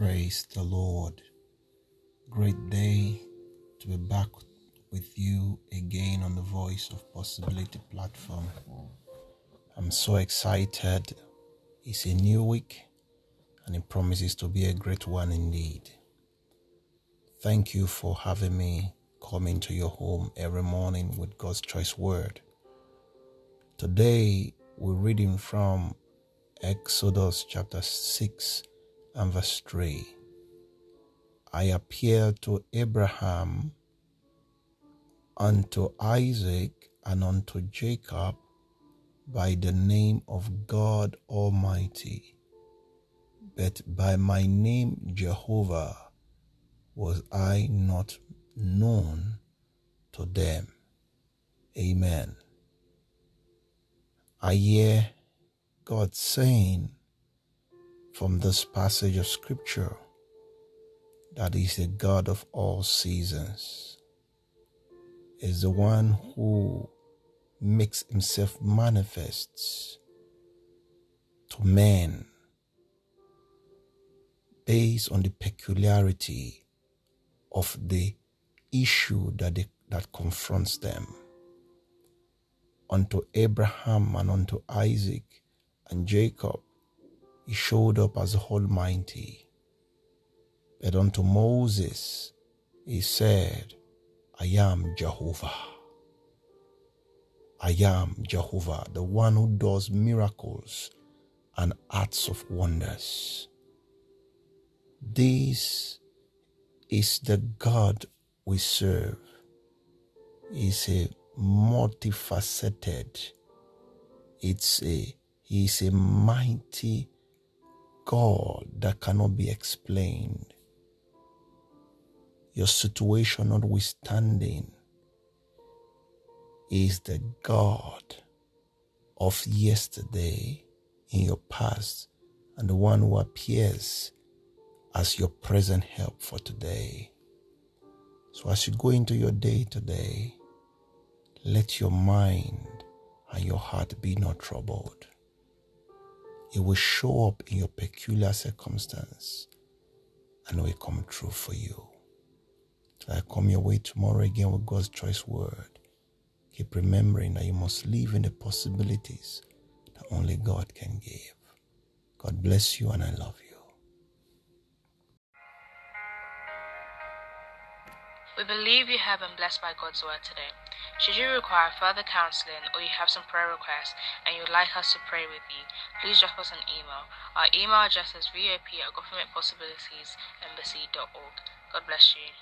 Praise the Lord. Great day to be back with you again on the Voice of Possibility platform. I'm so excited. It's a new week and it promises to be a great one indeed. Thank you for having me come into your home every morning with God's choice word. Today we're reading from Exodus chapter 6 and verse 3. I appeared to Abraham, unto Isaac, and unto Jacob by the name of God Almighty, but by my name Jehovah was I not known to them. Amen. I hear God saying from this passage of scripture that is the God of all seasons, is the one who makes Himself manifest to men based on the peculiarity of the issue that, they, that confronts them. Unto Abraham and unto Isaac and Jacob, he showed up as Almighty. But unto Moses, he said, I am Jehovah. I am Jehovah, the one who does miracles and acts of wonders. This is the God we serve. He's a multifaceted. It's a He's a mighty God that cannot be explained. Your situation notwithstanding is the God of yesterday in your past and the one who appears as your present help for today. So as you go into your day today, let your mind and your heart be not troubled. It will show up in your peculiar circumstance and it will come true for you. Till I come your way tomorrow again with God's choice word. Keep remembering that you must live in the possibilities that only God can give. God bless you and I love you. We believe you have been blessed by God's word today. Should you require further counseling or you have some prayer requests and you would like us to pray with you, please drop us an email. Our email address is vop at governmentpossibilitiesembassy.org. God bless you.